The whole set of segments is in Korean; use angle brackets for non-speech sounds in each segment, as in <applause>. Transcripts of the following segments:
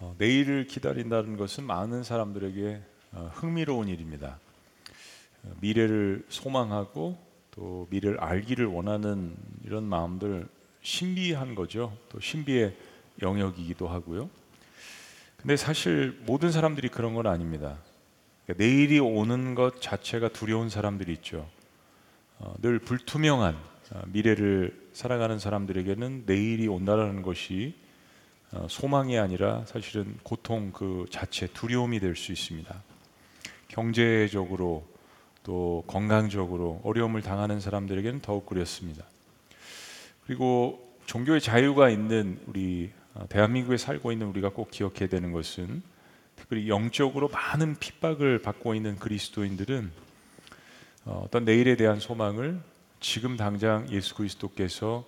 어, 내일을 기다린다는 것은 많은 사람들에게 어, 흥미로운 일입니다. 어, 미래를 소망하고 또 미래를 알기를 원하는 이런 마음들 신비한 거죠. 또 신비의 영역이기도 하고요. 근데 사실 모든 사람들이 그런 건 아닙니다. 그러니까 내일이 오는 것 자체가 두려운 사람들이 있죠. 어, 늘 불투명한 어, 미래를 살아가는 사람들에게는 내일이 온다라는 것이 어, 소망이 아니라 사실은 고통 그 자체 두려움이 될 수 있습니다. 경제적으로 또 건강적으로 어려움을 당하는 사람들에게는 더욱 그렇습니다. 그리고 종교의 자유가 있는 우리 어, 대한민국에 살고 있는 우리가 꼭 기억해야 되는 것은 특별히 영적으로 많은 핍박을 받고 있는 그리스도인들은 어, 어떤 내일에 대한 소망을 지금 당장 예수 그리스도께서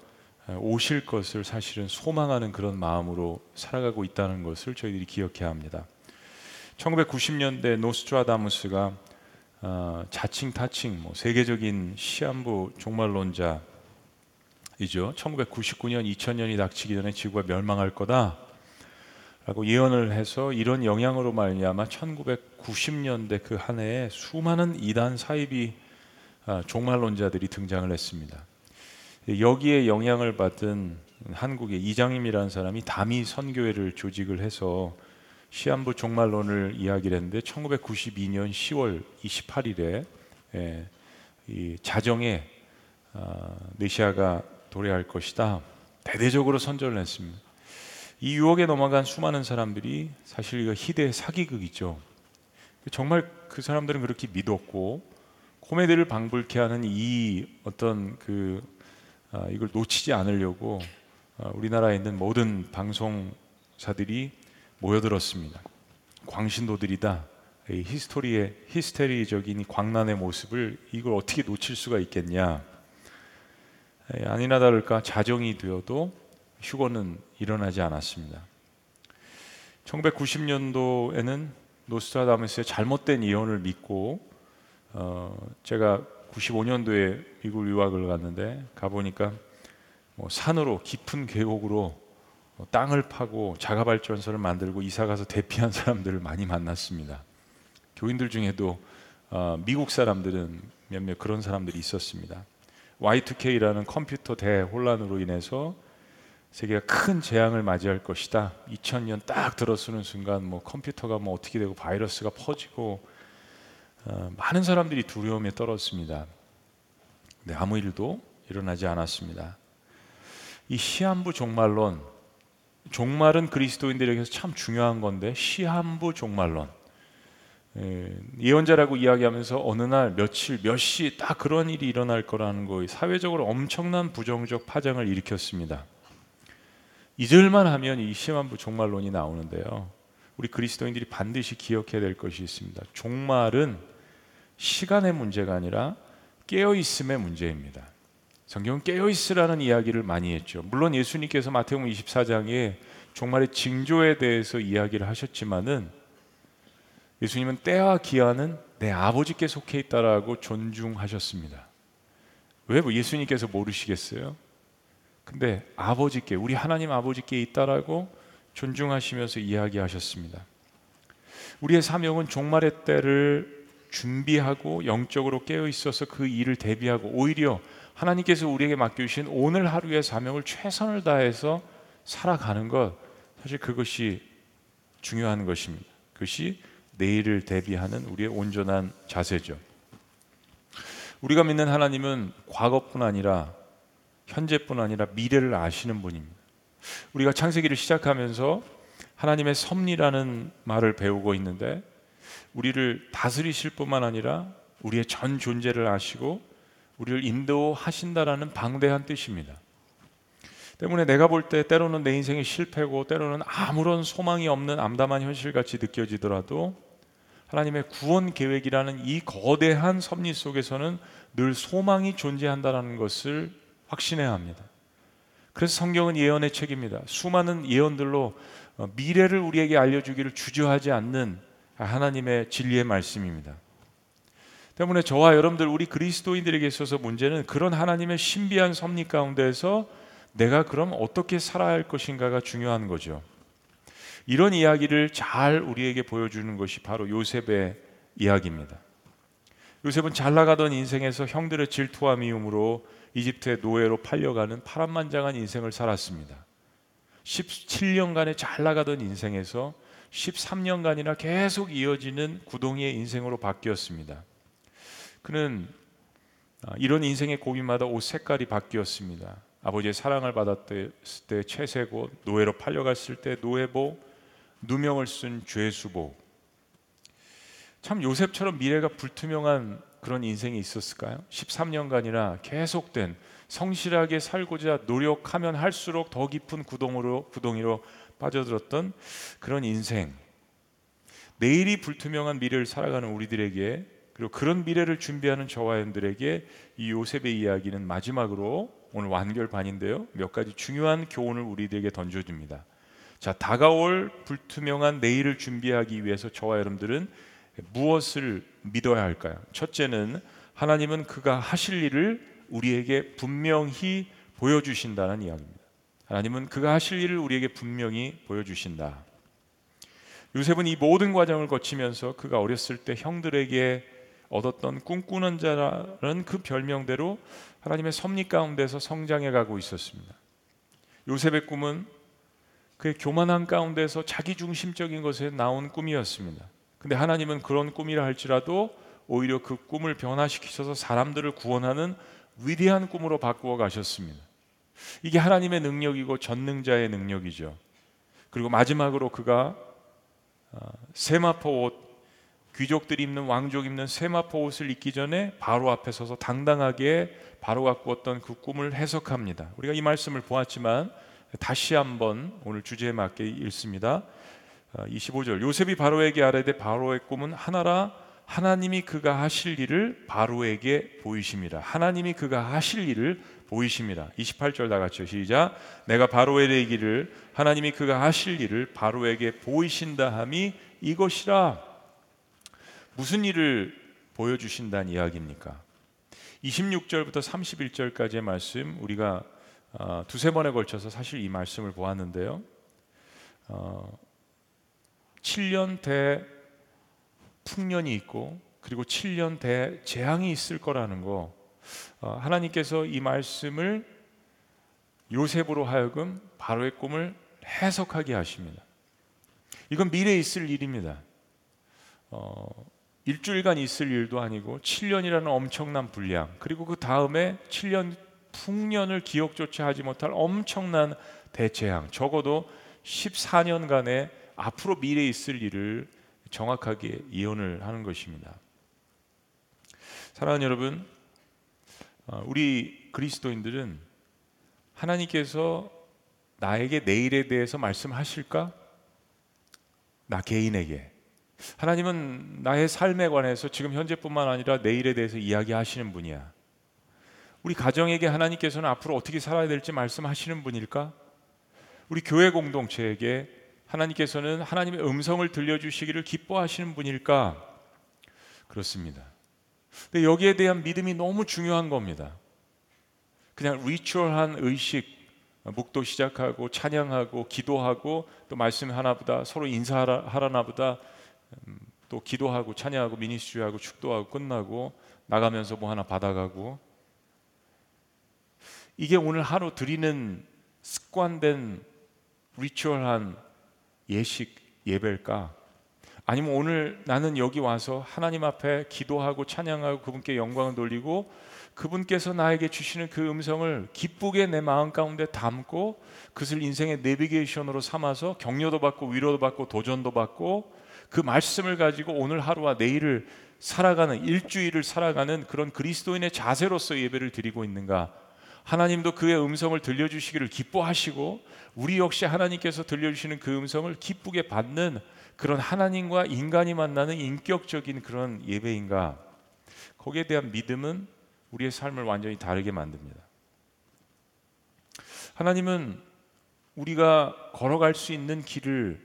오실 것을 사실은 소망하는 그런 마음으로 살아가고 있다는 것을 저희들이 기억해야 합니다. 1990년대 노스트라다무스가 어, 자칭 타칭 뭐 세계적인 시한부 종말론자이죠. 1999년 2000년이 닥치기 전에 지구가 멸망할 거다. 라고 예언을 해서 이런 영향으로 말미암아 1990년대 그 한 해에 수많은 이단 사이비 아, 종말론자들이 등장을 했습니다. 여기에 영향을 받은 한국의 이장임이라는 사람이 다미 선교회를 조직을 해서 시한부 종말론을 이야기를 했는데 1992년 10월 28일에 예, 이 자정에 아, 메시아가 도래할 것이다. 대대적으로 선전을 했습니다. 이 유혹에 넘어간 수많은 사람들이 사실 이거 희대의 사기극이죠. 정말 그 사람들은 그렇게 믿었고 코미디를 방불케 하는 이 어떤 그 아, 이걸 놓치지 않으려고 아, 우리나라에 있는 모든 방송사들이 모여들었습니다. 광신도들이다. 이 히스토리의 히스테리적인 광란의 모습을 이걸 어떻게 놓칠 수가 있겠냐? 아니나 다를까 자정이 되어도 휴거는 일어나지 않았습니다. 1990년도에는 노스트라다무스의 잘못된 예언을 믿고 어, 제가 95년도에 미국 유학을 갔는데 가보니까 뭐 산으로 깊은 계곡으로 뭐 땅을 파고 자가 발전소를 만들고 이사 가서 대피한 <laughs> 사람들을 많이 만났습니다. 교인들 중에도 어, 미국 사람들은 몇몇 그런 사람들이 있었습니다. Y2K라는 컴퓨터 대혼란으로 인해서 세계가 큰 재앙을 맞이할 것이다. 2000년 딱 들어서는 순간 뭐 컴퓨터가 뭐 어떻게 되고 바이러스가 퍼지고 어, 많은 사람들이 두려움에 떨었습니다. 근데 아무 일도 일어나지 않았습니다. 이 시한부 종말론, 종말은 그리스도인들에게서 참 중요한 건데 시한부 종말론. 예, 예언자라고 이야기하면서 어느 날 며칠 몇 시 딱 그런 일이 일어날 거라는 거 사회적으로 엄청난 부정적 파장을 일으켰습니다. 잊을만 하면 이 시한부 종말론이 나오는데요. 우리 그리스도인들이 반드시 기억해야 될 것이 있습니다. 종말은 시간의 문제가 아니라 깨어 있음의 문제입니다. 성경은 깨어 있으라는 이야기를 많이 했죠. 물론 예수님께서 마태복음 24장에 종말의 징조에 대해서 이야기를 하셨지만은 예수님은 때와 기한은 내 아버지께 속해 있다라고 존중하셨습니다. 왜뭐 예수님께서 모르시겠어요? 근데 아버지께 우리 하나님 아버지께 있다라고 존중하시면서 이야기하셨습니다. 우리의 사명은 종말의 때를 준비하고 영적으로 깨어 있어서 그 일을 대비하고 오히려 하나님께서 우리에게 맡겨주신 오늘 하루의 사명을 최선을 다해서 살아가는 것 사실 그것이 중요한 것입니다. 그것이 내일을 대비하는 우리의 온전한 자세죠. 우리가 믿는 하나님은 과거뿐 아니라 현재뿐 아니라 미래를 아시는 분입니다. 우리가 창세기를 시작하면서 하나님의 섭리라는 말을 배우고 있는데 우리를 다스리실 뿐만 아니라 우리의 전 존재를 아시고 우리를 인도하신다라는 방대한 뜻입니다. 때문에 내가 볼 때 때로는 내 인생이 실패고 때로는 아무런 소망이 없는 암담한 현실같이 느껴지더라도 하나님의 구원 계획이라는 이 거대한 섭리 속에서는 늘 소망이 존재한다는 것을 확신해야 합니다. 그래서 성경은 예언의 책입니다. 수많은 예언들로 어, 미래를 우리에게 알려주기를 주저하지 않는 하나님의 진리의 말씀입니다. 때문에 저와 여러분들 우리 그리스도인들에게 있어서 문제는 그런 하나님의 신비한 섭리 가운데서 내가 그럼 어떻게 살아야 할 것인가가 중요한 거죠. 이런 이야기를 잘 우리에게 보여주는 것이 바로 요셉의 이야기입니다. 요셉은 잘 나가던 인생에서 형들의 질투와 미움으로 이집트의 노예로 팔려가는 파란만장한 인생을 살았습니다. 17년간의 잘 나가던 인생에서 13년간이나 계속 이어지는 구동이의 인생으로 바뀌었습니다. 그는 아, 이런 인생의 고비마다 옷 색깔이 바뀌었습니다. 아버지의 사랑을 받았을 때 채색옷, 노예로 팔려갔을 때 노예복, 누명을 쓴 죄수복. 참 요셉처럼 미래가 불투명한 그런 인생이 있었을까요? 13년간이나 계속된 성실하게 살고자 노력하면 할수록 더 깊은 구동으로 구덩이로 빠져들었던 그런 인생. 내일이 불투명한 미래를 살아가는 우리들에게 그리고 그런 미래를 준비하는 저와 여러분들에게 이 요셉의 이야기는 마지막으로 오늘 완결반인데요. 몇 가지 중요한 교훈을 우리들에게 던져줍니다. 자, 다가올 불투명한 내일을 준비하기 위해서 저와 여러분들은 무엇을 믿어야 할까요? 첫째는 하나님은 그가 하실 일을 우리에게 분명히 보여주신다는 이야기입니다. 하나님은 그가 하실 일을 우리에게 분명히 보여주신다. 요셉은 이 모든 과정을 거치면서 그가 어렸을 때 형들에게 얻었던 꿈꾸는 자라는 그 별명대로 하나님의 섭리 가운데서 성장해 가고 있었습니다. 요셉의 꿈은 그의 교만한 가운데서 자기 중심적인 것에 나온 꿈이었습니다. 근데 하나님은 그런 꿈이라 할지라도 오히려 그 꿈을 변화시키셔서 사람들을 구원하는 위대한 꿈으로 바꾸어 가셨습니다. 이게 하나님의 능력이고 전능자의 능력이죠. 그리고 마지막으로 그가 어, 세마포 옷 귀족들이 입는 왕족 입는 세마포 옷을 입기 전에 바로 앞에 서서 당당하게 바로가 꾸었던 그 꿈을 해석합니다. 우리가 이 말씀을 보았지만 다시 한번 오늘 주제에 맞게 읽습니다. 25절 어, 요셉이 바로에게 아뢰되 바로의 꿈은 하나라 하나님이 그가 하실 일을 바로에게 보이십니다. 하나님이 그가 하실 일을 보이십니다. 28절 다 같이요. 시작. 내가 바로에게 이기를 하나님이 그가 하실 일을 바로에게 보이신다 함이 이것이라. 무슨 일을 보여 주신다는 이야기입니까? 26절부터 31절까지의 말씀 우리가 어, 두세 번에 걸쳐서 사실 이 말씀을 보았는데요. 어, 7년 대 풍년이 있고 그리고 7년 대 재앙이 있을 거라는 거 어, 하나님께서 이 말씀을 요셉으로 하여금 바로의 꿈을 해석하게 하십니다. 이건 미래에 있을 일입니다. 어, 일주일간 있을 일도 아니고 7년이라는 엄청난 분량 그리고 그 다음에 7년 풍년을 기억조차 하지 못할 엄청난 대재앙 적어도 14년간의 앞으로 미래에 있을 일을 정확하게 예언을 하는 것입니다. 사랑하는 여러분, 어, 우리 그리스도인들은 하나님께서 나에게 내일에 대해서 말씀하실까? 나 개인에게 하나님은 나의 삶에 관해서 지금 현재뿐만 아니라 내일에 대해서 이야기하시는 분이야. 우리 가정에게 하나님께서는 앞으로 어떻게 살아야 될지 말씀하시는 분일까? 우리 교회 공동체에게 하나님께서는 하나님의 음성을 들려주시기를 기뻐하시는 분일까? 그렇습니다. 근데 여기에 대한 믿음이 너무 중요한 겁니다. 그냥 리추얼한 의식, 묵도 시작하고 찬양하고 기도하고 또 말씀 하나보다 서로 인사하라나보다 음, 또 기도하고 찬양하고 미니스트리하고 축도하고 끝나고 나가면서 뭐 하나 받아가고 이게 오늘 하루 드리는 습관된 리추얼한 예식 예배일까? 아니면 오늘 나는 여기 와서 하나님 앞에 기도하고 찬양하고 그분께 영광을 돌리고 그분께서 나에게 주시는 그 음성을 기쁘게 내 마음 가운데 담고 그것을 인생의 내비게이션으로 삼아서 격려도 받고 위로도 받고 도전도 받고 그 말씀을 가지고 오늘 하루와 내일을 살아가는 일주일을 살아가는 그런 그리스도인의 자세로서 예배를 드리고 있는가? 하나님도 그의 음성을 들려주시기를 기뻐하시고 우리 역시 하나님께서 들려주시는 그 음성을 기쁘게 받는 그런 하나님과 인간이 만나는 인격적인 그런 예배인가? 거기에 대한 믿음은 우리의 삶을 완전히 다르게 만듭니다. 하나님은 우리가 걸어갈 수 있는 길을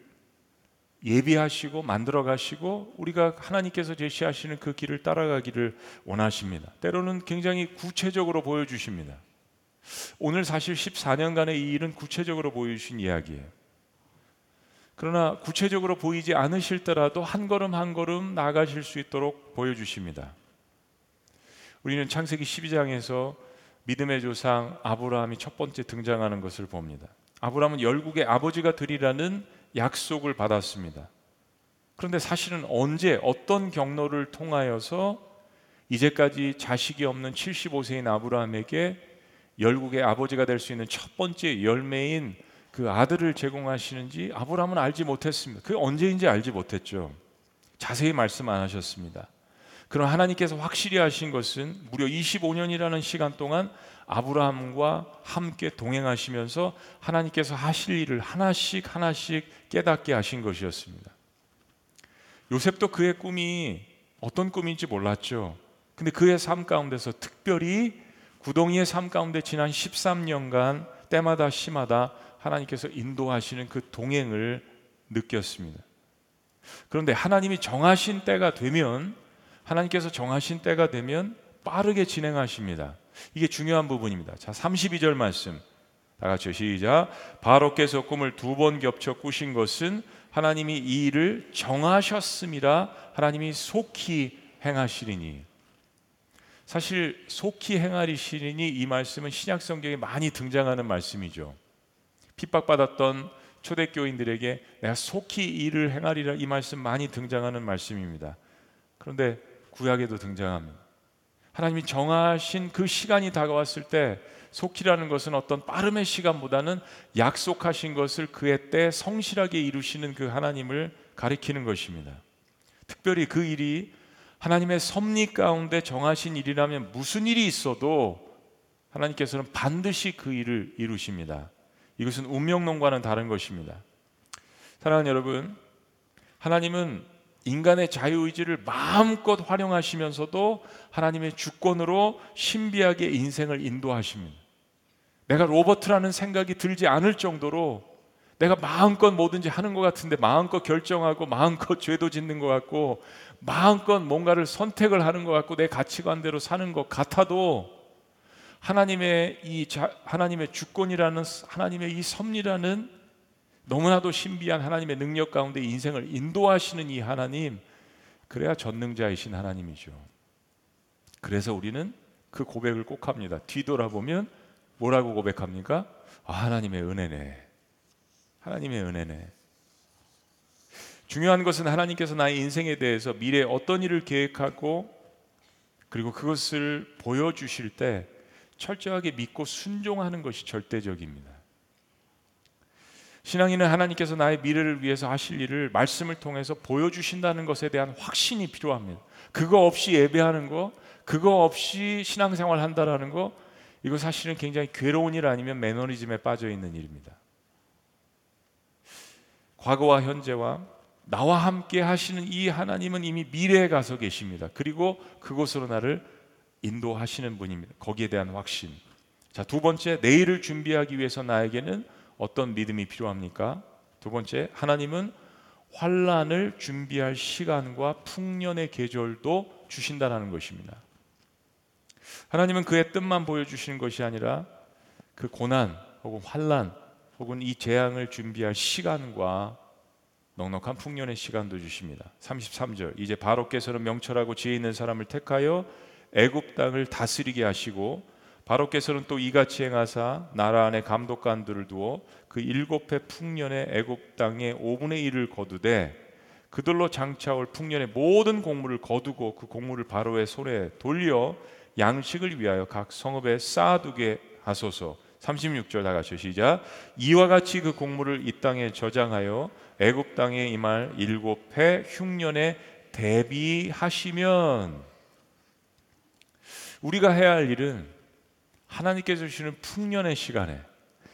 예비하시고 만들어 가시고 우리가 하나님께서 제시하시는 그 길을 따라가기를 원하십니다. 때로는 굉장히 구체적으로 보여주십니다. 오늘 사실 14년간의 이 일은 구체적으로 보여주신 이야기예요. 그러나 구체적으로 보이지 않으실더라도 한 걸음 한 걸음 나아가실 수 있도록 보여주십니다. 우리는 창세기 12장에서 믿음의 조상 아브라함이 첫 번째 등장하는 것을 봅니다. 아브라함은 열국의 아버지가 되리라는 약속을 받았습니다. 그런데 사실은 언제 어떤 경로를 통하여서 이제까지 자식이 없는 75세인 아브라함에게 열국의 아버지가 될 수 있는 첫 번째 열매인 그 아들을 제공하시는지 아브라함은 알지 못했습니다. 그게 언제인지 알지 못했죠. 자세히 말씀 안 하셨습니다. 그럼 하나님께서 확실히 하신 것은 무려 25년이라는 시간 동안 아브라함과 함께 동행하시면서 하나님께서 하실 일을 하나씩 하나씩 깨닫게 하신 것이었습니다. 요셉도 그의 꿈이 어떤 꿈인지 몰랐죠. 근데 그의 삶 가운데서 특별히 구덩이의 삶 가운데 지난 13년간 때마다 시마다 하나님께서 인도하시는 그 동행을 느꼈습니다. 그런데 하나님이 정하신 때가 되면 하나님께서 정하신 때가 되면 빠르게 진행하십니다. 이게 중요한 부분입니다. 자, 32절 말씀. 다 같이 시작. 바로께서 꿈을 두 번 겹쳐 꾸신 것은 하나님이 이 일을 정하셨음이라 하나님이 속히 행하시리니. 사실 속히 행하리시리니 이 말씀은 신약 성경에 많이 등장하는 말씀이죠. 핍박받았던 초대교인들에게 내가 속히 일을 행하리라 이 말씀 많이 등장하는 말씀입니다. 그런데 구약에도 등장합니다. 하나님이 정하신 그 시간이 다가왔을 때 속히라는 것은 어떤 빠름의 시간보다는 약속하신 것을 그의 때 성실하게 이루시는 그 하나님을 가리키는 것입니다. 특별히 그 일이 하나님의 섭리 가운데 정하신 일이라면 무슨 일이 있어도 하나님께서는 반드시 그 일을 이루십니다. 이것은 운명론과는 다른 것입니다. 사랑하는 여러분, 하나님은 인간의 자유의지를 마음껏 활용하시면서도 하나님의 주권으로 신비하게 인생을 인도하십니다. 내가 로버트라는 생각이 들지 않을 정도로 내가 마음껏 뭐든지 하는 것 같은데 마음껏 결정하고 마음껏 죄도 짓는 것 같고 마음껏 뭔가를 선택을 하는 것 같고 내 가치관대로 사는 것 같아도 하나님의 이 자, 하나님의 주권이라는 하나님의 이 섭리라는 너무나도 신비한 하나님의 능력 가운데 인생을 인도하시는 이 하나님 그래야 전능자이신 하나님이죠. 그래서 우리는 그 고백을 꼭 합니다. 뒤돌아보면 뭐라고 고백합니까? 아, 하나님의 은혜네. 하나님의 은혜네. 중요한 것은 하나님께서 나의 인생에 대해서 미래에 어떤 일을 계획하고 그리고 그것을 보여주실 때 철저하게 믿고 순종하는 것이 절대적입니다. 신앙인은 하나님께서 나의 미래를 위해서 하실 일을 말씀을 통해서 보여주신다는 것에 대한 확신이 필요합니다. 그거 없이 예배하는 거, 그거 없이 신앙생활 한다라는 거, 이거 사실은 굉장히 괴로운 일 아니면 매너리즘에 빠져 있는 일입니다. 과거와 현재와 나와 함께 하시는 이 하나님은 이미 미래에 가서 계십니다. 그리고 그곳으로 나를 인도하시는 분입니다. 거기에 대한 확신. 자, 두 번째, 내일을 준비하기 위해서 나에게는 어떤 믿음이 필요합니까? 두 번째, 하나님은 환란을 준비할 시간과 풍년의 계절도 주신다라는 것입니다. 하나님은 그의 뜻만 보여주시는 것이 아니라 그 고난 혹은 환란 혹은 이 재앙을 준비할 시간과 넉넉한 풍년의 시간도 주십니다. 33절 이제 바로께서는 명철하고 지혜 있는 사람을 택하여 애굽 땅을 다스리게 하시고 바로께서는 또 이같이 행하사 나라 안에 감독관들을 두어 그 일곱 해 풍년의 애굽 땅의 5분의 1을 거두되 그들로 장차올 풍년의 모든 곡물을 거두고 그 곡물을 바로의 손에 돌려 양식을 위하여 각 성읍에 쌓아두게 하소서. 36절 다 같이 시작. 이와 같이 그 곡물을 이 땅에 저장하여 애굽 땅에 임할 일곱 해 흉년에 대비하시면 우리가 해야 할 일은 하나님께서 주시는 풍년의 시간에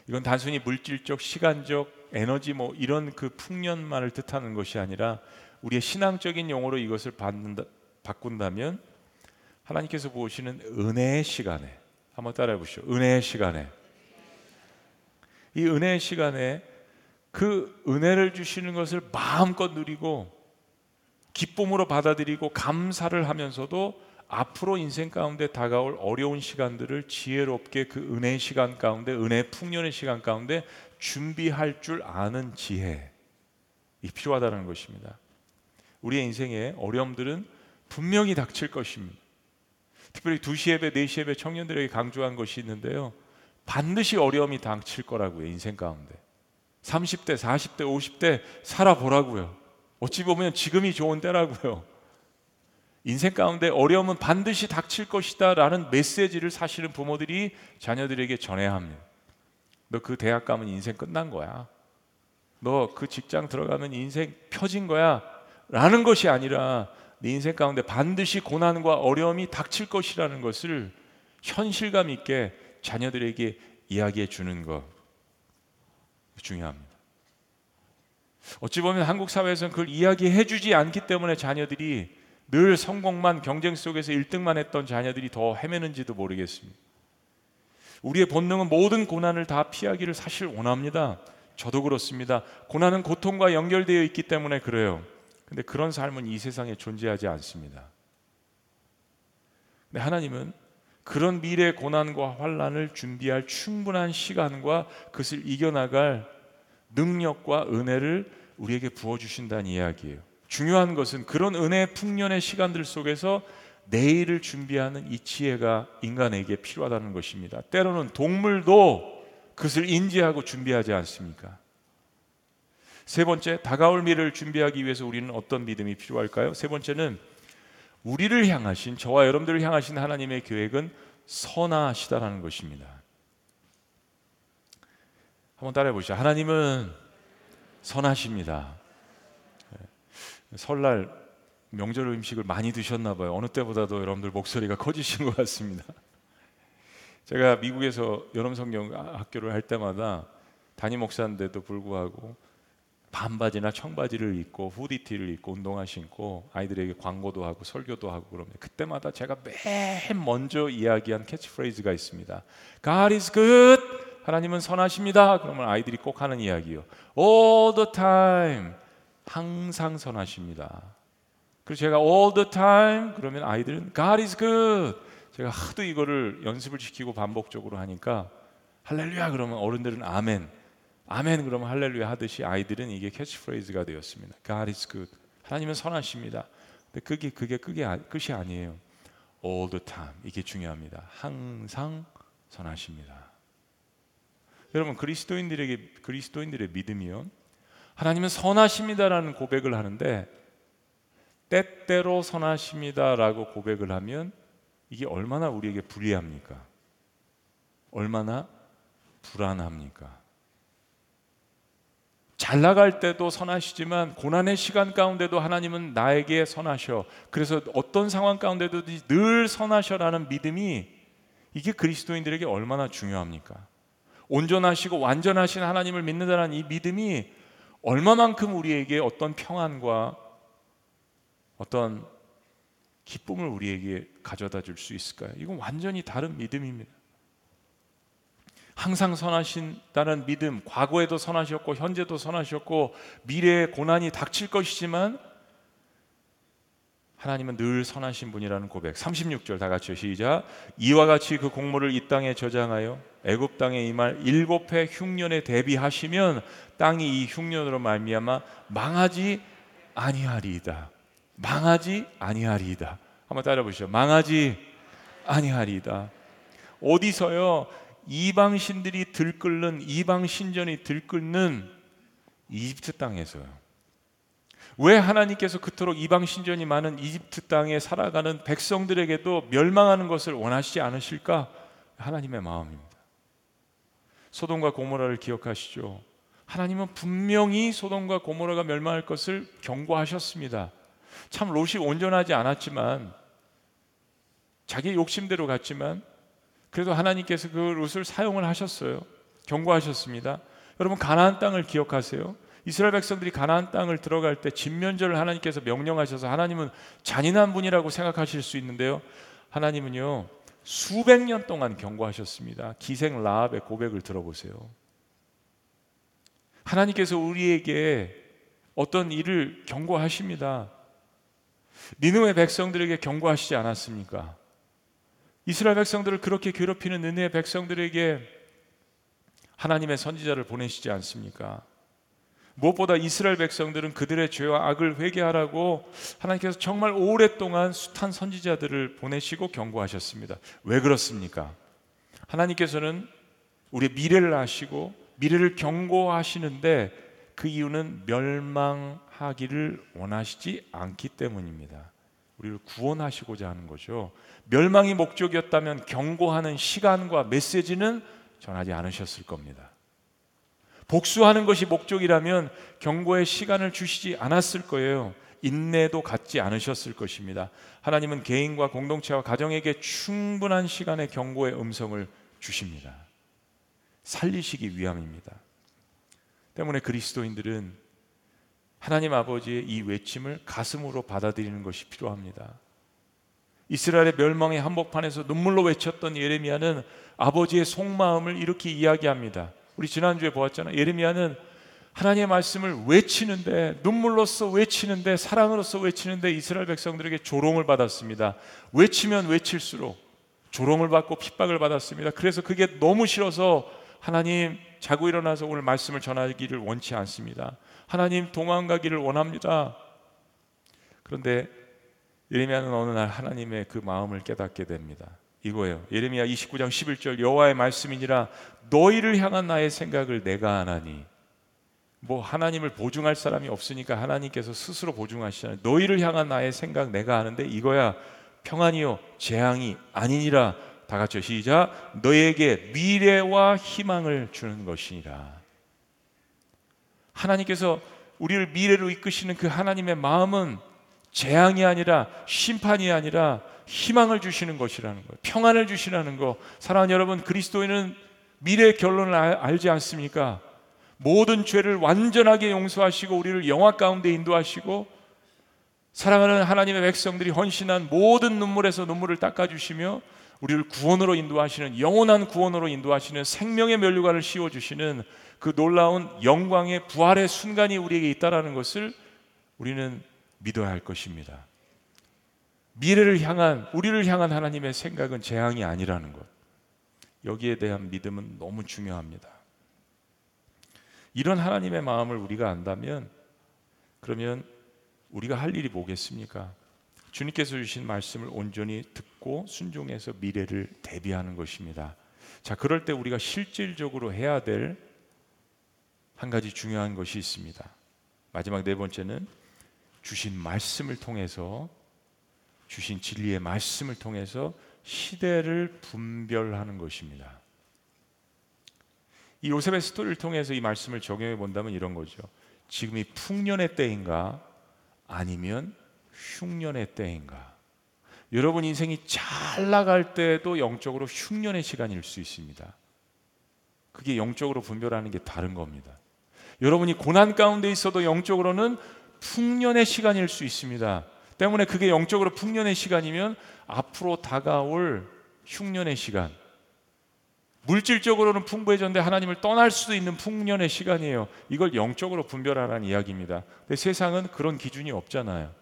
이건 단순히 물질적, 시간적, 에너지 뭐 이런 그 풍년만을 뜻하는 것이 아니라 우리의 신앙적인 용어로 이것을 받는다, 바꾼다면 하나님께서 보시는 은혜의 시간에 한번 따라해 보시죠. 은혜의 시간에 이 은혜의 시간에 그 은혜를 주시는 것을 마음껏 누리고 기쁨으로 받아들이고 감사를 하면서도 앞으로 인생 가운데 다가올 어려운 시간들을 지혜롭게 그 은혜의 시간 가운데 은혜 풍년의 시간 가운데 준비할 줄 아는 지혜 이 필요하다는 것입니다. 우리의 인생에 어려움들은 분명히 닥칠 것입니다. 특별히 2시 예배, 4시 예배 청년들에게 강조한 것이 있는데요. 반드시 어려움이 닥칠 거라고요, 인생 가운데. 30대, 40대, 50대 살아보라고요. 어찌 보면 지금이 좋은 때라고요. 인생 가운데 어려움은 반드시 닥칠 것이다 라는 메시지를 사실은 부모들이 자녀들에게 전해야 합니다. 너 그 대학 가면 인생 끝난 거야. 너 그 직장 들어가면 인생 펴진 거야. 라는 것이 아니라 네 인생 가운데 반드시 고난과 어려움이 닥칠 것이라는 것을 현실감 있게 자녀들에게 이야기해 주는 것 중요합니다. 어찌 보면 한국 사회에서는 그걸 이야기해 주지 않기 때문에 자녀들이 늘 성공만 경쟁 속에서 1등만 했던 자녀들이 더 헤매는지도 모르겠습니다. 우리의 본능은 모든 고난을 다 피하기를 사실 원합니다. 저도 그렇습니다. 고난은 고통과 연결되어 있기 때문에 그래요. 근데 그런 삶은 이 세상에 존재하지 않습니다. 근데 하나님은 그런 미래 고난과 환란을 준비할 충분한 시간과 그것을 이겨나갈 능력과 은혜를 우리에게 부어 주신다는 이야기예요. 중요한 것은 그런 은혜 풍년의 시간들 속에서 내일을 준비하는 이 지혜가 인간에게 필요하다는 것입니다. 때로는 동물도 그것을 인지하고 준비하지 않습니까? 세 번째, 다가올 미래를 준비하기 위해서 우리는 어떤 믿음이 필요할까요? 세 번째는 우리를 향하신 저와 여러분들을 향하신 하나님의 계획은 선하시다라는 것입니다. 한번 따라해 보시죠. 하나님은 선하십니다. 네. 설날 명절 음식을 많이 드셨나 봐요. 어느 때보다도 여러분들 목소리가 커지신 것 같습니다. <laughs> 제가 미국에서 여름 성경 학교를 할 때마다 담임 목사인데도 불구하고 반바지나 청바지를 입고 후디티를 입고 운동화 신고 아이들에게 광고도 하고 설교도 하고 그러면 그때마다 제가 맨 먼저 이야기한 캐치프레이즈가 있습니다. God is good. 하나님은 선하십니다. 그러면 아이들이 꼭 하는 이야기요. All the time. 항상 선하십니다. 그래서 제가 all the time 그러면 아이들은 God is good. 제가 하도 이거를 연습을 시키고 반복적으로 하니까 할렐루야 그러면 어른들은 아멘. 아멘 그러면 할렐루야 하듯이 아이들은 이게 캐치프레이즈가 되었습니다. God is good. 하나님은 선하십니다. 근데 그게 그게 그게 끝이 아니에요. All the time 이게 중요합니다. 항상 선하십니다. 여러분 그리스도인들에게 그리스도인들의 믿음이요. 하나님은 선하십니다라는 고백을 하는데 때때로 선하십니다라고 고백을 하면 이게 얼마나 우리에게 불리합니까? 얼마나 불안합니까? 잘 나갈 때도 선하시지만 고난의 시간 가운데도 하나님은 나에게 선하셔. 그래서 어떤 상황 가운데도 늘 선하셔라는 믿음이 이게 그리스도인들에게 얼마나 중요합니까? 온전하시고 완전하신 하나님을 믿는다는 이 믿음이 얼마만큼 우리에게 어떤 평안과 어떤 기쁨을 우리에게 가져다 줄 수 있을까요? 이건 완전히 다른 믿음입니다. 항상 선하신다는 믿음, 과거에도 선하셨고 현재도 선하셨고 미래에 고난이 닥칠 것이지만 하나님은 늘 선하신 분이라는 고백. 36절 다 같이 시작. 이와 같이 그 공물을 이 땅에 저장하여 애굽 땅에 임할 일곱 해 흉년에 대비하시면 땅이 이 흉년으로 말미암아 망하지 아니하리이다. 망하지 아니하리이다. 한번 따라 보시죠. 망하지 아니하리이다. 어디서요? 이방 신들이 들끓는 이방 신전이 들끓는 이집트 땅에서요. 왜 하나님께서 그토록 이방 신전이 많은 이집트 땅에 살아가는 백성들에게도 멸망하는 것을 원하시지 않으실까? 하나님의 마음입니다. 소돔과 고모라를 기억하시죠? 하나님은 분명히 소돔과 고모라가 멸망할 것을 경고하셨습니다. 참 롯이 온전하지 않았지만 자기 욕심대로 갔지만 그래도 하나님께서 그 롯을 사용을 하셨어요. 경고하셨습니다. 여러분 가나안 땅을 기억하세요? 이스라엘 백성들이 가나안 땅을 들어갈 때 진면절을 하나님께서 명령하셔서 하나님은 잔인한 분이라고 생각하실 수 있는데요. 하나님은요. 수백 년 동안 경고하셨습니다. 기생 라합의 고백을 들어보세요. 하나님께서 우리에게 어떤 일을 경고하십니다. 니느웨 백성들에게 경고하시지 않았습니까? 이스라엘 백성들을 그렇게 괴롭히는 은혜의 백성들에게 하나님의 선지자를 보내시지 않습니까? 무엇보다 이스라엘 백성들은 그들의 죄와 악을 회개하라고 하나님께서 정말 오랫동안 숱한 선지자들을 보내시고 경고하셨습니다. 왜 그렇습니까? 하나님께서는 우리의 미래를 아시고 미래를 경고하시는데 그 이유는 멸망하기를 원하시지 않기 때문입니다. 우리를 구원하시고자 하는 거죠. 멸망이 목적이었다면 경고하는 시간과 메시지는 전하지 않으셨을 겁니다. 복수하는 것이 목적이라면 경고의 시간을 주시지 않았을 거예요. 인내도 갖지 않으셨을 것입니다. 하나님은 개인과 공동체와 가정에게 충분한 시간의 경고의 음성을 주십니다. 살리시기 위함입니다. 때문에 그리스도인들은 하나님 아버지의 이 외침을 가슴으로 받아들이는 것이 필요합니다. 이스라엘의 멸망의 한복판에서 눈물로 외쳤던 예레미야는 아버지의 속마음을 이렇게 이야기합니다. 우리 지난주에 보았잖아요. 예레미야는 하나님의 말씀을 외치는데 눈물로써 외치는데 사랑으로써 외치는데 이스라엘 백성들에게 조롱을 받았습니다. 외치면 외칠수록 조롱을 받고 핍박을 받았습니다. 그래서 그게 너무 싫어서 하나님 자고 일어나서 오늘 말씀을 전하기를 원치 않습니다. 하나님 도망가기를 원합니다. 그런데 예레미야는 어느 날 하나님의 그 마음을 깨닫게 됩니다. 이거예요. 예레미야 29장 11절 여호와의 말씀이니라 너희를 향한 나의 생각을 내가 하나니 뭐 하나님을 보증할 사람이 없으니까 하나님께서 스스로 보증하시잖아요. 너희를 향한 나의 생각 내가 하는데 이거야 평안이요 재앙이 아니니라 다 같이 시작 너에게 미래와 희망을 주는 것이니라. 하나님께서 우리를 미래로 이끄시는 그 하나님의 마음은 재앙이 아니라 심판이 아니라 희망을 주시는 것이라는 거예요. 평안을 주시라는 거. 사랑하는 여러분, 그리스도인은 미래의 결론을 알, 지 않습니까? 모든 죄를 완전하게 용서하시고 우리를 영화 가운데 인도하시고 사랑하는 하나님의 백성들이 헌신한 모든 눈물에서 눈물을 닦아 주시며 우리를 구원으로 인도하시는 영원한 구원으로 인도하시는 생명의 면류관을 씌워 주시는 그 놀라운 영광의 부활의 순간이 우리에게 있다라는 것을 우리는 믿어야 할 것입니다. 미래를 향한 우리를 향한 하나님의 생각은 재앙이 아니라는 것. 여기에 대한 믿음은 너무 중요합니다. 이런 하나님의 마음을 우리가 안다면 그러면 우리가 할 일이 뭐겠습니까? 주님께서 주신 말씀을 온전히 듣고 순종해서 미래를 대비하는 것입니다. 자, 그럴 때 우리가 실질적으로 해야 될 한 가지 중요한 것이 있습니다. 마지막 네 번째는 주신 말씀을 통해서 주신 진리의 말씀을 통해서 시대를 분별하는 것입니다. 이 요셉의 스토리를 통해서 이 말씀을 적용해 본다면 이런 거죠. 지금이 풍년의 때인가 아니면 흉년의 때인가. 여러분 인생이 잘 나갈 때도 영적으로 흉년의 시간일 수 있습니다. 그게 영적으로 분별하는 게 다른 겁니다. 여러분이 고난 가운데 있어도 영적으로는 풍년의 시간일 수 있습니다. 때문에 그게 영적으로 풍년의 시간이면 앞으로 다가올 흉년의 시간. 물질적으로는 풍부해졌는데 하나님을 떠날 수도 있는 풍년의 시간이에요. 이걸 영적으로 분별하라는 이야기입니다. 근데 세상은 그런 기준이 없잖아요.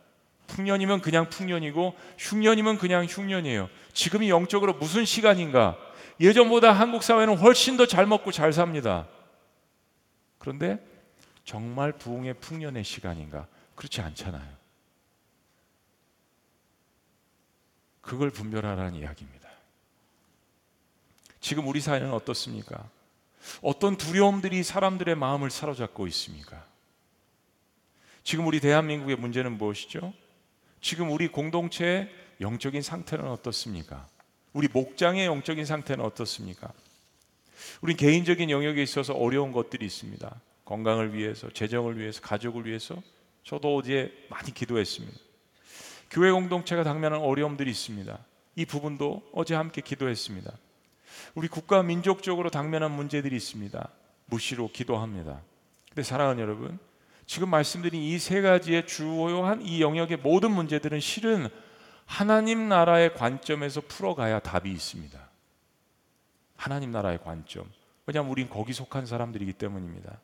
풍년이면 그냥 풍년이고 흉년이면 그냥 흉년이에요. 지금이 영적으로 무슨 시간인가? 예전보다 한국 사회는 훨씬 더 잘 먹고 잘 삽니다. 그런데 정말 부흥의 풍년의 시간인가? 그렇지 않잖아요. 그걸 분별하라는 이야기입니다. 지금 우리 사회는 어떻습니까? 어떤 두려움들이 사람들의 마음을 사로잡고 있습니까? 지금 우리 대한민국의 문제는 무엇이죠? 지금 우리 공동체의 영적인 상태는 어떻습니까? 우리 목장의 영적인 상태는 어떻습니까? 우리 개인적인 영역에 있어서 어려운 것들이 있습니다. 건강을 위해서, 재정을 위해서, 가족을 위해서 저도 어제 많이 기도했습니다. 교회 공동체가 당면한 어려움들이 있습니다. 이 부분도 어제 함께 기도했습니다. 우리 국가 민족적으로 당면한 문제들이 있습니다. 무시로 기도합니다. 근데 사랑하는 여러분, 지금 말씀드린 이 세 가지의 주요한 이 영역의 모든 문제들은 실은 하나님 나라의 관점에서 풀어가야 답이 있습니다. 하나님 나라의 관점. 왜냐하면 우린 거기 속한 사람들이기 때문입니다.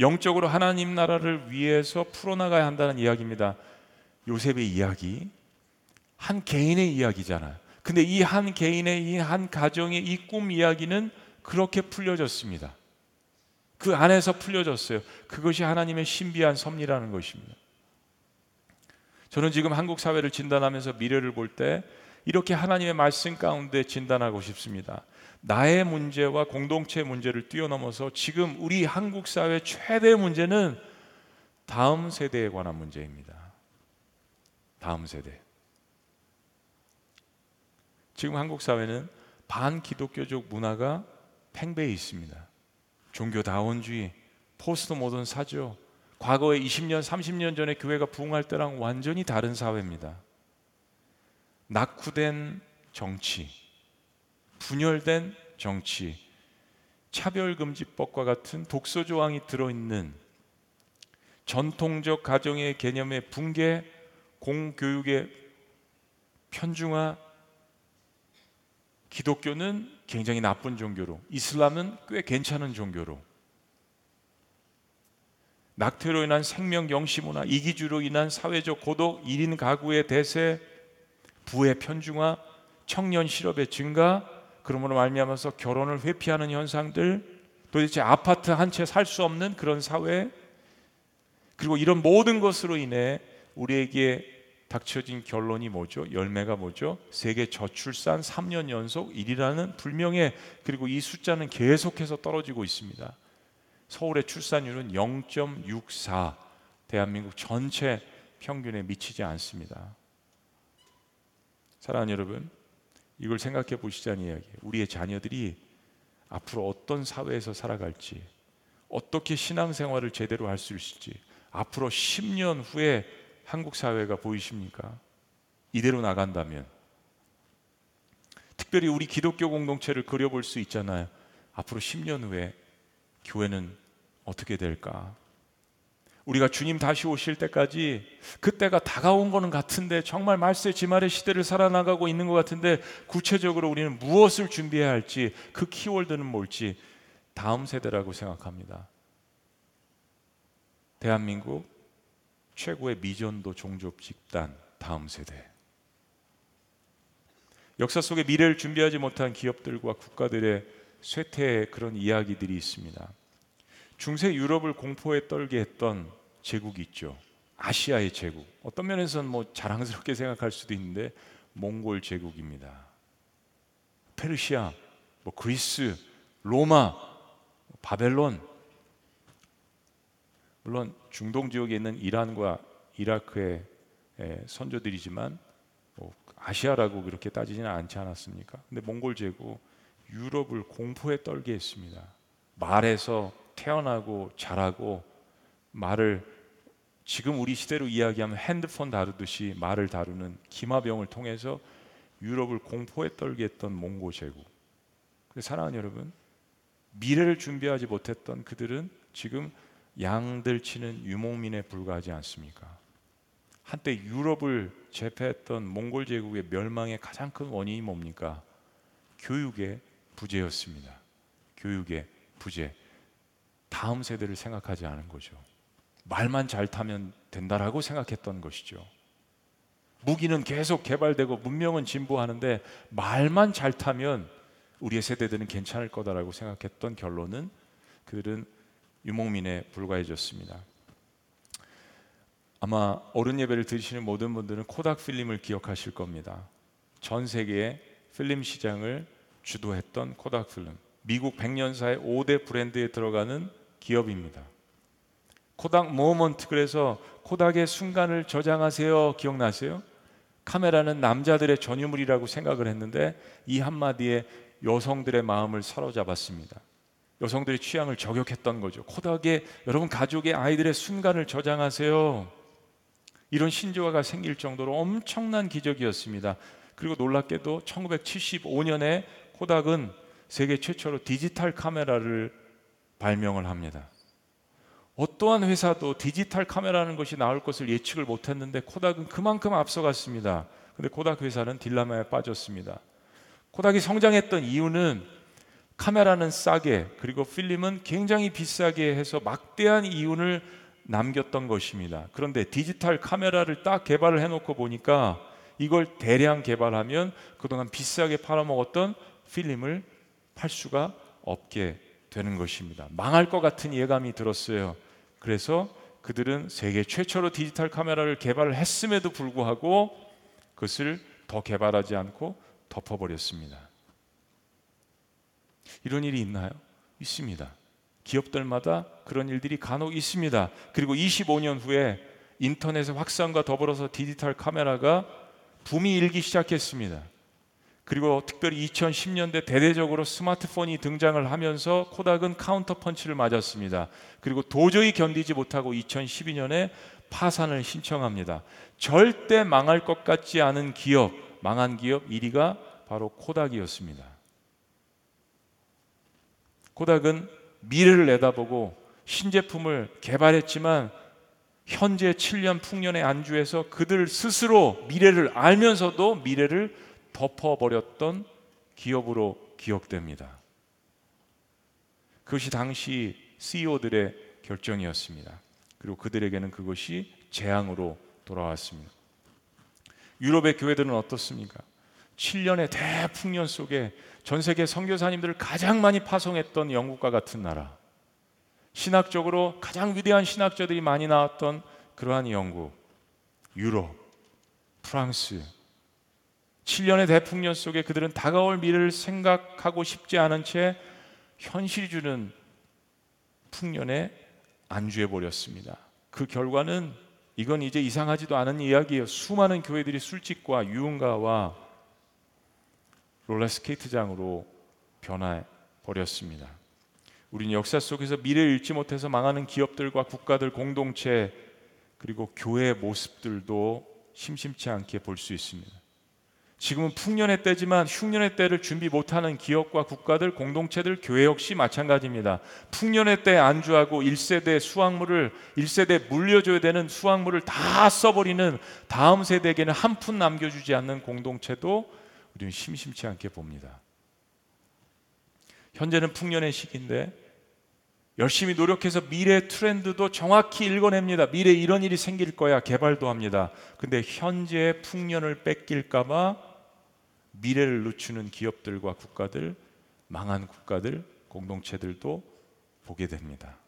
영적으로 하나님 나라를 위해서 풀어나가야 한다는 이야기입니다. 요셉의 이야기, 한 개인의 이야기잖아요. 근데 이 한 개인의 이 한 가정의 이 꿈 이야기는 그렇게 풀려졌습니다. 그 안에서 풀려졌어요. 그것이 하나님의 신비한 섭리라는 것입니다. 저는 지금 한국 사회를 진단하면서 미래를 볼 때 이렇게 하나님의 말씀 가운데 진단하고 싶습니다. 나의 문제와 공동체 문제를 뛰어넘어서 지금 우리 한국 사회 최대 문제는 다음 세대에 관한 문제입니다. 다음 세대. 지금 한국 사회는 반기독교적 문화가 팽배해 있습니다. 종교다원주의, 포스트 모던 사죠. 과거에 20년, 30년 전에 교회가 부흥할 때랑 완전히 다른 사회입니다. 낙후된 정치, 분열된 정치, 차별금지법과 같은 독소 조항이 들어있는 전통적 가정의 개념의 붕괴, 공교육의 편중화, 기독교는 굉장히 나쁜 종교로, 이슬람은 꽤 괜찮은 종교로, 낙태로 인한 생명 영시문화, 이기주로 인한 사회적 고독, 1인 가구의 대세, 부의 편중화, 청년 실업의 증가, 그러므로 말미암아서 결혼을 회피하는 현상들, 도대체 아파트 한 채 살 수 없는 그런 사회, 그리고 이런 모든 것으로 인해 우리에게 닥쳐진 결론이 뭐죠? 열매가 뭐죠? 세계 저출산 3년 연속 1위라는 불명예 그리고 이 숫자는 계속해서 떨어지고 있습니다. 서울의 출산율은 0.64 대한민국 전체 평균에 미치지 않습니다. 사랑하는 여러분, 이걸 생각해 보시자는 이야기예요. 우리의 자녀들이 앞으로 어떤 사회에서 살아갈지, 어떻게 신앙생활을 제대로 할 수 있을지, 앞으로 10년 후에 한국 사회가 보이십니까? 이대로 나간다면 특별히 우리 기독교 공동체를 그려볼 수 있잖아요. 앞으로 10년 후에 교회는 어떻게 될까? 우리가 주님 다시 오실 때까지 그때가 다가온 거는 같은데 정말 말세 지말의 시대를 살아나가고 있는 것 같은데 구체적으로 우리는 무엇을 준비해야 할지 그 키워드는 뭘지 다음 세대라고 생각합니다. 대한민국 최고의 미전도 종족 집단 다음 세대. 역사 속에 미래를 준비하지 못한 기업들과 국가들의 쇠퇴의 그런 이야기들이 있습니다. 중세 유럽을 공포에 떨게 했던 제국이 있죠. 아시아의 제국. 어떤 면에서는 뭐 자랑스럽게 생각할 수도 있는데 몽골 제국입니다. 페르시아, 뭐 그리스, 로마, 바벨론 물론 중동 지역에 있는 이란과 이라크의 선조들이지만 뭐 아시아라고 그렇게 따지지는 않지 않았습니까? 근데 몽골 제국 유럽을 공포에 떨게 했습니다. 말에서 태어나고 자라고 말을 지금 우리 시대로 이야기하면 핸드폰 다루듯이 말을 다루는 기마병을 통해서 유럽을 공포에 떨게 했던 몽고 제국. 사랑하는 여러분, 미래를 준비하지 못했던 그들은 지금 양들 치는 유목민에 불과하지 않습니까? 한때 유럽을 제패했던 몽골 제국의 멸망의 가장 큰 원인이 뭡니까? 교육의 부재였습니다. 교육의 부재. 다음 세대를 생각하지 않은 거죠. 말만 잘 타면 된다라고 생각했던 것이죠. 무기는 계속 개발되고 문명은 진보하는데 말만 잘 타면 우리의 세대들은 괜찮을 거다라고 생각했던 결론은 그들은 유목민에 불과해졌습니다. 아마 어른 예배를 들으시는 모든 분들은 코닥 필름을 기억하실 겁니다. 전 세계의 필름 시장을 주도했던 코닥 필름. 미국 100년사의 5대 브랜드에 들어가는 기업입니다. 코닥 모먼트 그래서 코닥의 순간을 저장하세요. 기억나세요? 카메라는 남자들의 전유물이라고 생각을 했는데 이 한마디에 여성들의 마음을 사로잡았습니다. 여성들의 취향을 저격했던 거죠. 코닥에 여러분 가족의 아이들의 순간을 저장하세요. 이런 신조어가 생길 정도로 엄청난 기적이었습니다. 그리고 놀랍게도 1975년에 코닥은 세계 최초로 디지털 카메라를 발명을 합니다. 어떠한 회사도 디지털 카메라라는 것이 나올 것을 예측을 못했는데 코닥은 그만큼 앞서갔습니다. 근데 코닥 회사는 딜라마에 빠졌습니다. 코닥이 성장했던 이유는 카메라는 싸게 그리고 필름은 굉장히 비싸게 해서 막대한 이윤을 남겼던 것입니다. 그런데 디지털 카메라를 딱 개발을 해놓고 보니까 이걸 대량 개발하면 그동안 비싸게 팔아먹었던 필름을 팔 수가 없게 되는 것입니다. 망할 것 같은 예감이 들었어요. 그래서 그들은 세계 최초로 디지털 카메라를 개발을 했음에도 불구하고 그것을 더 개발하지 않고 덮어버렸습니다. 이런 일이 있나요? 있습니다. 기업들마다 그런 일들이 간혹 있습니다. 그리고 25년 후에 인터넷의 확산과 더불어서 디지털 카메라가 붐이 일기 시작했습니다. 그리고 특별히 2010년대 대대적으로 스마트폰이 등장을 하면서 코닥은 카운터 펀치를 맞았습니다. 그리고 도저히 견디지 못하고 2012년에 파산을 신청합니다. 절대 망할 것 같지 않은 기업, 망한 기업 1위가 바로 코닥이었습니다. 코닥은 미래를 내다보고 신제품을 개발했지만 현재 7년 풍년의 안주에서 그들 스스로 미래를 알면서도 미래를 덮어버렸던 기업으로 기억됩니다. 그것이 당시 CEO들의 결정이었습니다. 그리고 그들에게는 그것이 재앙으로 돌아왔습니다. 유럽의 교회들은 어떻습니까? 7년의 대풍년 속에 전 세계 선교사님들을 가장 많이 파송했던 영국과 같은 나라. 신학적으로 가장 위대한 신학자들이 많이 나왔던 그러한 영국, 유럽, 프랑스. 7년의 대풍년 속에 그들은 다가올 미래를 생각하고 싶지 않은 채 현실이 주는 풍년에 안주해 버렸습니다. 그 결과는 이건 이제 이상하지도 않은 이야기예요. 수많은 교회들이 술집과 유흥가와 롤러스케이트장으로 변해 버렸습니다. 우리는 역사 속에서 미래를 잃지 못해서 망하는 기업들과 국가들 공동체 그리고 교회의 모습들도 심심치 않게 볼 수 있습니다. 지금은 풍년의 때지만 흉년의 때를 준비 못하는 기업과 국가들, 공동체들, 교회 역시 마찬가지입니다. 풍년의 때 안주하고 1세대 수확물을 1세대 물려줘야 되는 수확물을 다 써버리는 다음 세대에게는 한 푼 남겨주지 않는 공동체도 우리는 심심치 않게 봅니다. 현재는 풍년의 시기인데 열심히 노력해서 미래 트렌드도 정확히 읽어냅니다. 미래 이런 일이 생길 거야 개발도 합니다. 근데 현재의 풍년을 뺏길까봐 미래를 늦추는 기업들과 국가들, 망한 국가들, 공동체들도 보게 됩니다.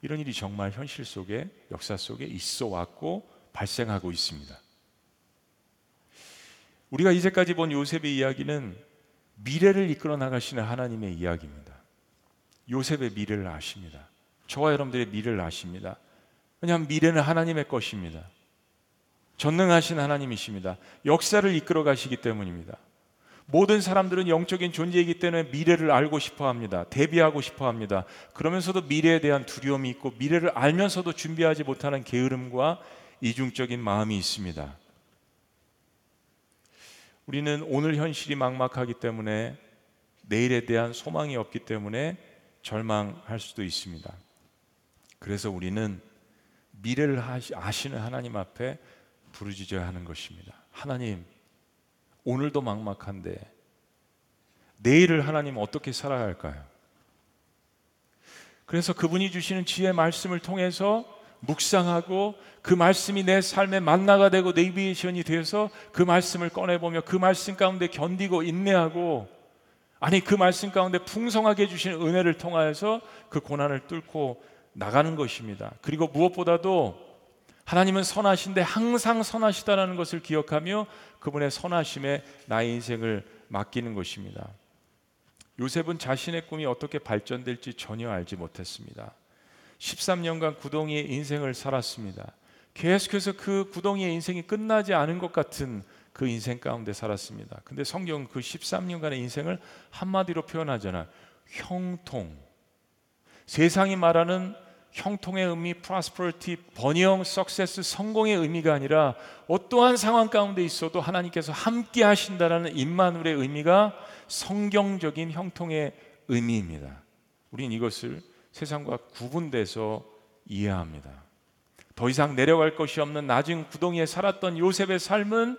이런 일이 정말 현실 속에 역사 속에 있어 왔고 발생하고 있습니다. 우리가 이제까지 본 요셉의 이야기는 미래를 이끌어 나가시는 하나님의 이야기입니다. 요셉의 미래를 아십니다. 저와 여러분들의 미래를 아십니다. 왜냐하면 미래는 하나님의 것입니다. 전능하신 하나님이십니다. 역사를 이끌어 가시기 때문입니다. 모든 사람들은 영적인 존재이기 때문에 미래를 알고 싶어 합니다. 대비하고 싶어 합니다. 그러면서도 미래에 대한 두려움이 있고 미래를 알면서도 준비하지 못하는 게으름과 이중적인 마음이 있습니다. 우리는 오늘 현실이 막막하기 때문에 내일에 대한 소망이 없기 때문에 절망할 수도 있습니다. 그래서 우리는 미래를 아시는 하나님 앞에 부르짖어야 하는 것입니다. 하나님, 오늘도 막막한데 내일을 하나님 어떻게 살아야 할까요? 그래서 그분이 주시는 지혜 말씀을 통해서 묵상하고 그 말씀이 내 삶의 만나가 되고 네비게이션이 되어서 그 말씀을 꺼내보며 그 말씀 가운데 견디고 인내하고 아니 그 말씀 가운데 풍성하게 주신 은혜를 통하여서 그 고난을 뚫고 나가는 것입니다. 그리고 무엇보다도 하나님은 선하신데 항상 선하시다라는 것을 기억하며 그분의 선하심에 나의 인생을 맡기는 것입니다. 요셉은 자신의 꿈이 어떻게 발전될지 전혀 알지 못했습니다. 13년간 구덩이의 인생을 살았습니다. 계속해서 그 구덩이의 인생이 끝나지 않은 것 같은 그 인생 가운데 살았습니다. 근데 성경은 그 13년간의 인생을 한마디로 표현하잖아. 형통. 세상이 말하는 형통의 의미, prosperity, 번영, success, 성공의 의미가 아니라 어떠한 상황 가운데 있어도 하나님께서 함께 하신다라는 임마누의 의미가 성경적인 형통의 의미입니다. 우린 이것을 세상과 구분돼서 이해합니다. 더 이상 내려갈 것이 없는 낮은 구덩이에 살았던 요셉의 삶은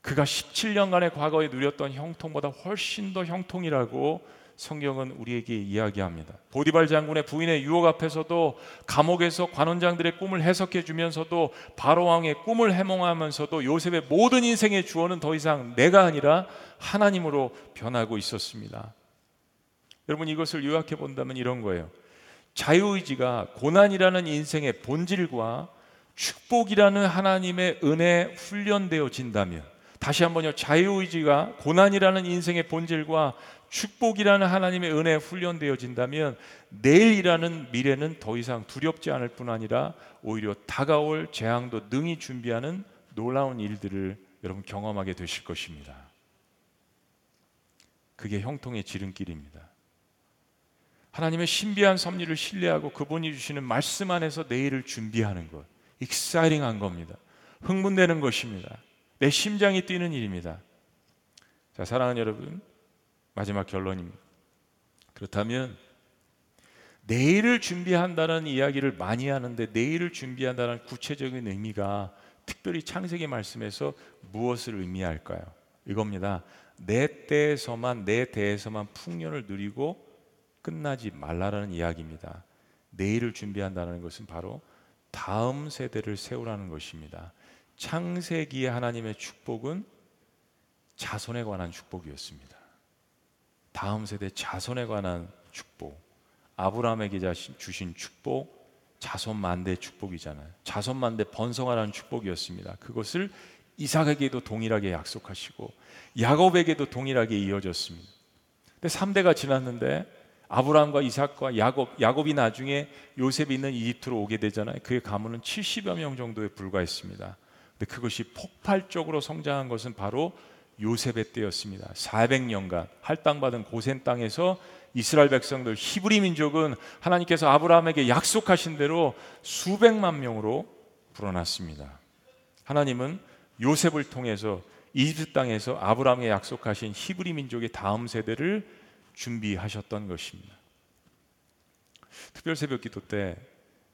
그가 17년간의 과거에 누렸던 형통보다 훨씬 더 형통이라고 성경은 우리에게 이야기합니다. 보디발 장군의 부인의 유혹 앞에서도 감옥에서 관원장들의 꿈을 해석해 주면서도 바로 왕의 꿈을 해몽하면서도 요셉의 모든 인생의 주어는 더 이상 내가 아니라 하나님으로 변하고 있었습니다. 여러분 이것을 요약해 본다면 이런 거예요. 자유의지가 고난이라는 인생의 본질과 축복이라는 하나님의 은혜에 훈련되어진다면 다시 한번요. 자유의지가 고난이라는 인생의 본질과 축복이라는 하나님의 은혜에 훈련되어진다면 내일이라는 미래는 더 이상 두렵지 않을 뿐 아니라 오히려 다가올 재앙도 능히 준비하는 놀라운 일들을 여러분 경험하게 되실 것입니다. 그게 형통의 지름길입니다. 하나님의 신비한 섭리를 신뢰하고 그분이 주시는 말씀 안에서 내일을 준비하는 것. 익사이링한 겁니다. 흥분되는 것입니다. 내 심장이 뛰는 일입니다. 자, 사랑하는 여러분, 마지막 결론입니다. 그렇다면 내일을 준비한다는 이야기를 많이 하는데 내일을 준비한다는 구체적인 의미가 특별히 창세기 말씀에서 무엇을 의미할까요? 이겁니다. 내 때에서만 내 대에서만 풍년을 누리고 끝나지 말라라는 이야기입니다. 내일을 준비한다는 것은 바로 다음 세대를 세우라는 것입니다. 창세기의 하나님의 축복은 자손에 관한 축복이었습니다. 다음 세대 자손에 관한 축복. 아브라함에게 주신 축복, 자손 만대 축복이잖아요. 자손 만대 번성하라는 축복이었습니다. 그것을 이삭에게도 동일하게 약속하시고 야곱에게도 동일하게 이어졌습니다. 근데 3대가 지났는데 아브라함과 이삭과 야곱, 야곱이 나중에 요셉이 있는 이집트로 오게 되잖아요. 그의 가문은 70여 명 정도에 불과했습니다. 근데 그것이 폭발적으로 성장한 것은 바로 요셉의 때였습니다. 400년간 할당받은 고센 땅에서 이스라엘 백성들 히브리 민족은 하나님께서 아브라함에게 약속하신 대로 수백만 명으로 불어났습니다. 하나님은 요셉을 통해서 이집트 땅에서 아브라함에 약속하신 히브리 민족의 다음 세대를 준비하셨던 것입니다. 특별 새벽 기도 때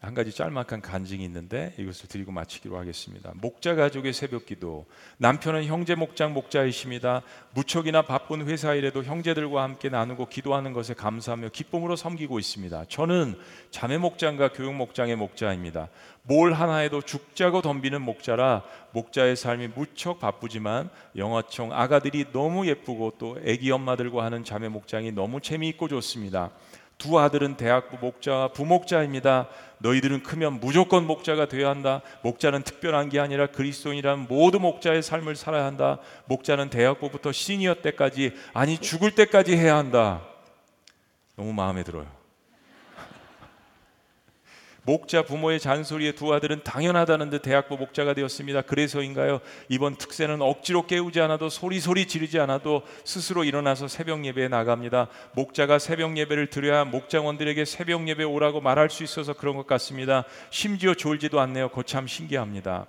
한 가지 짤막한 간증이 있는데 이것을 드리고 마치기로 하겠습니다. 목자 가족의 새벽 기도. 남편은 형제 목장 목자이십니다. 무척이나 바쁜 회사 일에도 형제들과 함께 나누고 기도하는 것에 감사하며 기쁨으로 섬기고 있습니다. 저는 자매 목장과 교육 목장의 목자입니다. 뭘 하나 해도 죽자고 덤비는 목자라 목자의 삶이 무척 바쁘지만 영어총 아가들이 너무 예쁘고 또 애기 엄마들과 하는 자매 목장이 너무 재미있고 좋습니다. 두 아들은 대학부 목자와 부목자입니다. 너희들은 크면 무조건 목자가 되어야 한다. 목자는 특별한 게 아니라 그리스도인이란 모두 목자의 삶을 살아야 한다. 목자는 대학부부터 시니어 때까지 아니 죽을 때까지 해야 한다. 너무 마음에 들어요. 목자 부모의 잔소리에 두 아들은 당연하다는 듯 대학부 목자가 되었습니다. 그래서인가요? 이번 특세는 억지로 깨우지 않아도 소리소리 지르지 않아도 스스로 일어나서 새벽 예배에 나갑니다. 목자가 새벽 예배를 드려야 목장원들에게 새벽 예배 오라고 말할 수 있어서 그런 것 같습니다. 심지어 졸지도 않네요. 거참 신기합니다.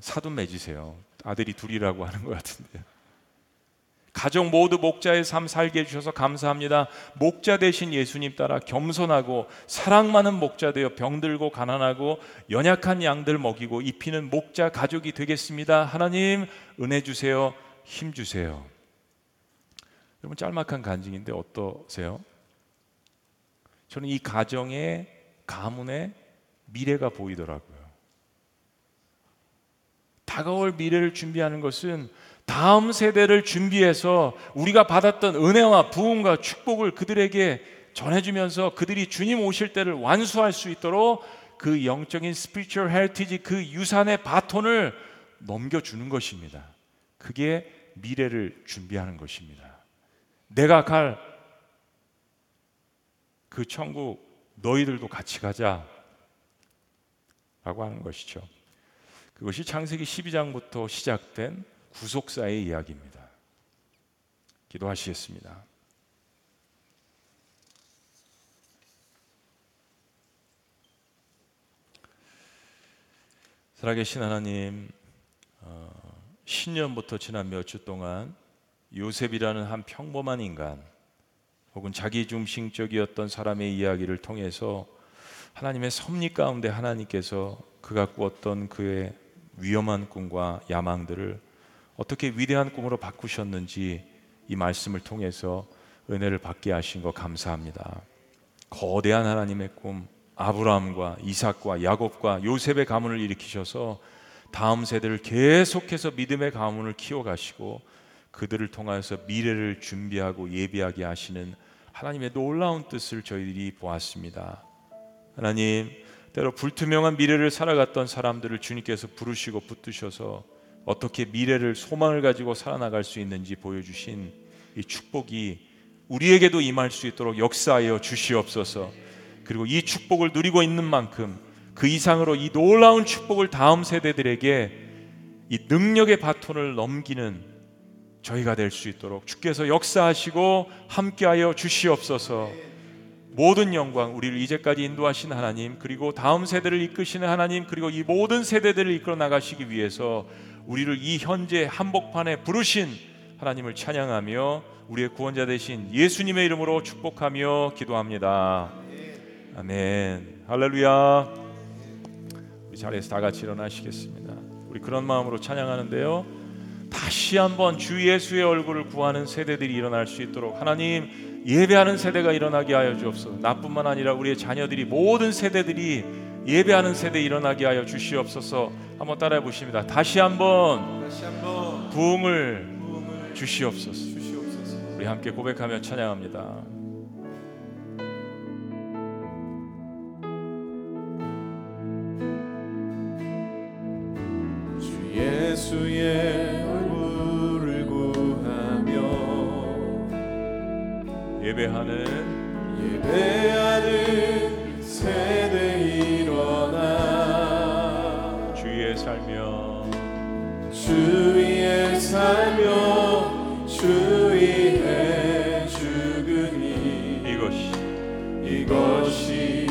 사돈 맺으세요. 아들이 둘이라고 하는 것 같은데요. 가족 모두 목자의 삶 살게 해주셔서 감사합니다. 목자 대신 예수님 따라 겸손하고 사랑 많은 목자 되어 병들고 가난하고 연약한 양들 먹이고 입히는 목자 가족이 되겠습니다. 하나님 은혜 주세요. 힘 주세요. 여러분 짤막한 간증인데 어떠세요? 저는 이 가정의 가문의 미래가 보이더라고요. 다가올 미래를 준비하는 것은 다음 세대를 준비해서 우리가 받았던 은혜와 부흥과 축복을 그들에게 전해주면서 그들이 주님 오실 때를 완수할 수 있도록 그 영적인 spiritual heritage 그 유산의 바톤을 넘겨주는 것입니다. 그게 미래를 준비하는 것입니다. 내가 갈 그 천국 너희들도 같이 가자 라고 하는 것이죠. 그것이 창세기 12장부터 시작된 구속사의 이야기입니다. 기도하시겠습니다. 살아계신 하나님, 어, 신년부터 지난 몇 주 동안 요셉이라는 한 평범한 인간, 혹은 자기 중심적이었던 사람의 이야기를 통해서 하나님의 섭리 가운데 하나님께서 그가 꾸었던 그의 위험한 꿈과 야망들을 어떻게 위대한 꿈으로 바꾸셨는지 이 말씀을 통해서 은혜를 받게 하신 거 감사합니다. 거대한 하나님의 꿈, 아브라함과 이삭과 야곱과 요셉의 가문을 일으키셔서 다음 세대를 계속해서 믿음의 가문을 키워가시고 그들을 통하여서 미래를 준비하고 예비하게 하시는 하나님의 놀라운 뜻을 저희들이 보았습니다. 하나님, 때로 불투명한 미래를 살아갔던 사람들을 주님께서 부르시고 붙드셔서 어떻게 미래를 소망을 가지고 살아나갈 수 있는지 보여주신 이 축복이 우리에게도 임할 수 있도록 역사하여 주시옵소서. 그리고 이 축복을 누리고 있는 만큼 그 이상으로 이 놀라운 축복을 다음 세대들에게 이 능력의 바톤을 넘기는 저희가 될 수 있도록 주께서 역사하시고 함께하여 주시옵소서. 모든 영광 우리를 이제까지 인도하신 하나님 그리고 다음 세대를 이끄시는 하나님 그리고 이 모든 세대들을 이끌어 나가시기 위해서 우리를 이 현재 한복판에 부르신 하나님을 찬양하며 우리의 구원자 되신 예수님의 이름으로 축복하며 기도합니다. 아멘. 할렐루야. 우리 자리에서 다 같이 일어나시겠습니다. 우리 그런 마음으로 찬양하는데요. 다시 한번 주 예수의 얼굴을 구하는 세대들이 일어날 수 있도록 하나님 예배하는 세대가 일어나게 하여 주옵소서. 나뿐만 아니라 우리의 자녀들이 모든 세대들이 예배하는 세대 일어나게 하여 주시옵소서. 한번 따라해 보십니다. 다시 한번 다시 한번 부흥을 부흥을 주시옵소서. 주시옵소서. 우리 함께 고백하며 찬양합니다. 주 예수의 얼굴을 구하며 예배하는 예배하는 세 주위에 살며 주위에 죽으니 이것이 이것이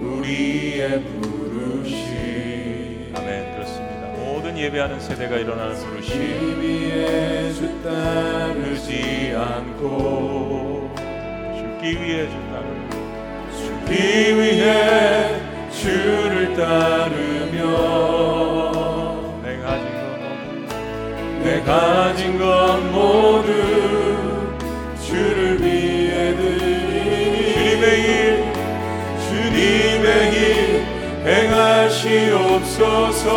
우리의 부르심. 아멘. 그렇습니다. 모든 예배하는 세대가 일어나는 부르심. 위에 주 따르지 않고 죽기 위해 주 따르 죽기 위해 주를 따르며 내 가진 것 모두 주를 위해 드리니 주님의 일 주님의 일 행하시옵소서.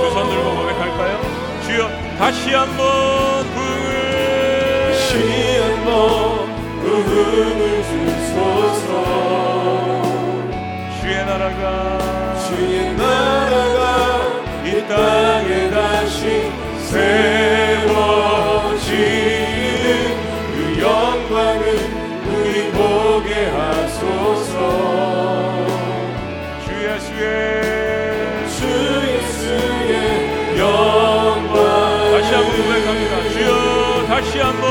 두 손 들고 고백할까요? 주여 다시 한번 부흥을. 다시 한번 부흥을 주소서. 주의 나라가 주의 땅에 다시 세워지는 그 영광을 우리 보게 하소서. 주 예수의 주 예수의 영광 다시 한번 고백합니다. 주여 다시 한번.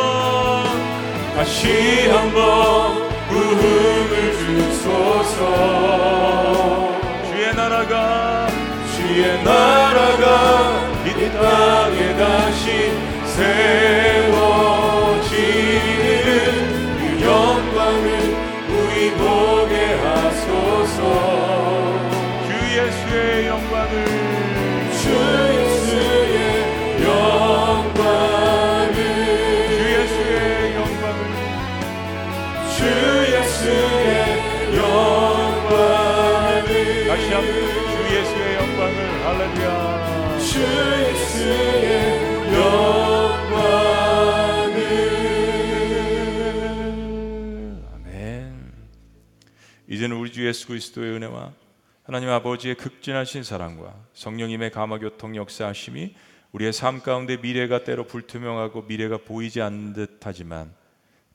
다시 한번 부흥을 주소서 주의 나라가 이 땅에 다시 세 우리 주 예수 그리스도의 은혜와 하나님 아버지의 극진하신 사랑과 성령님의 감화교통 역사하심이 우리의 삶 가운데 미래가 때로 불투명하고 미래가 보이지 않는 듯하지만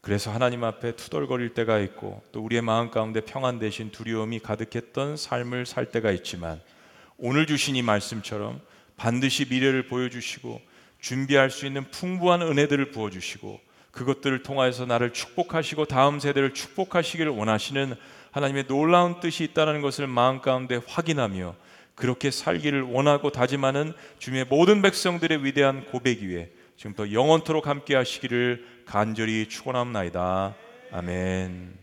그래서 하나님 앞에 투덜거릴 때가 있고 또 우리의 마음 가운데 평안 대신 두려움이 가득했던 삶을 살 때가 있지만 오늘 주신 이 말씀처럼 반드시 미래를 보여주시고 준비할 수 있는 풍부한 은혜들을 부어주시고 그것들을 통하여서 나를 축복하시고 다음 세대를 축복하시기를 원하시는 하나님의 놀라운 뜻이 있다는 것을 마음 가운데 확인하며 그렇게 살기를 원하고 다짐하는 주님의 모든 백성들의 위대한 고백 위에 지금부터 영원토록 함께 하시기를 간절히 축원합나이다. 아멘.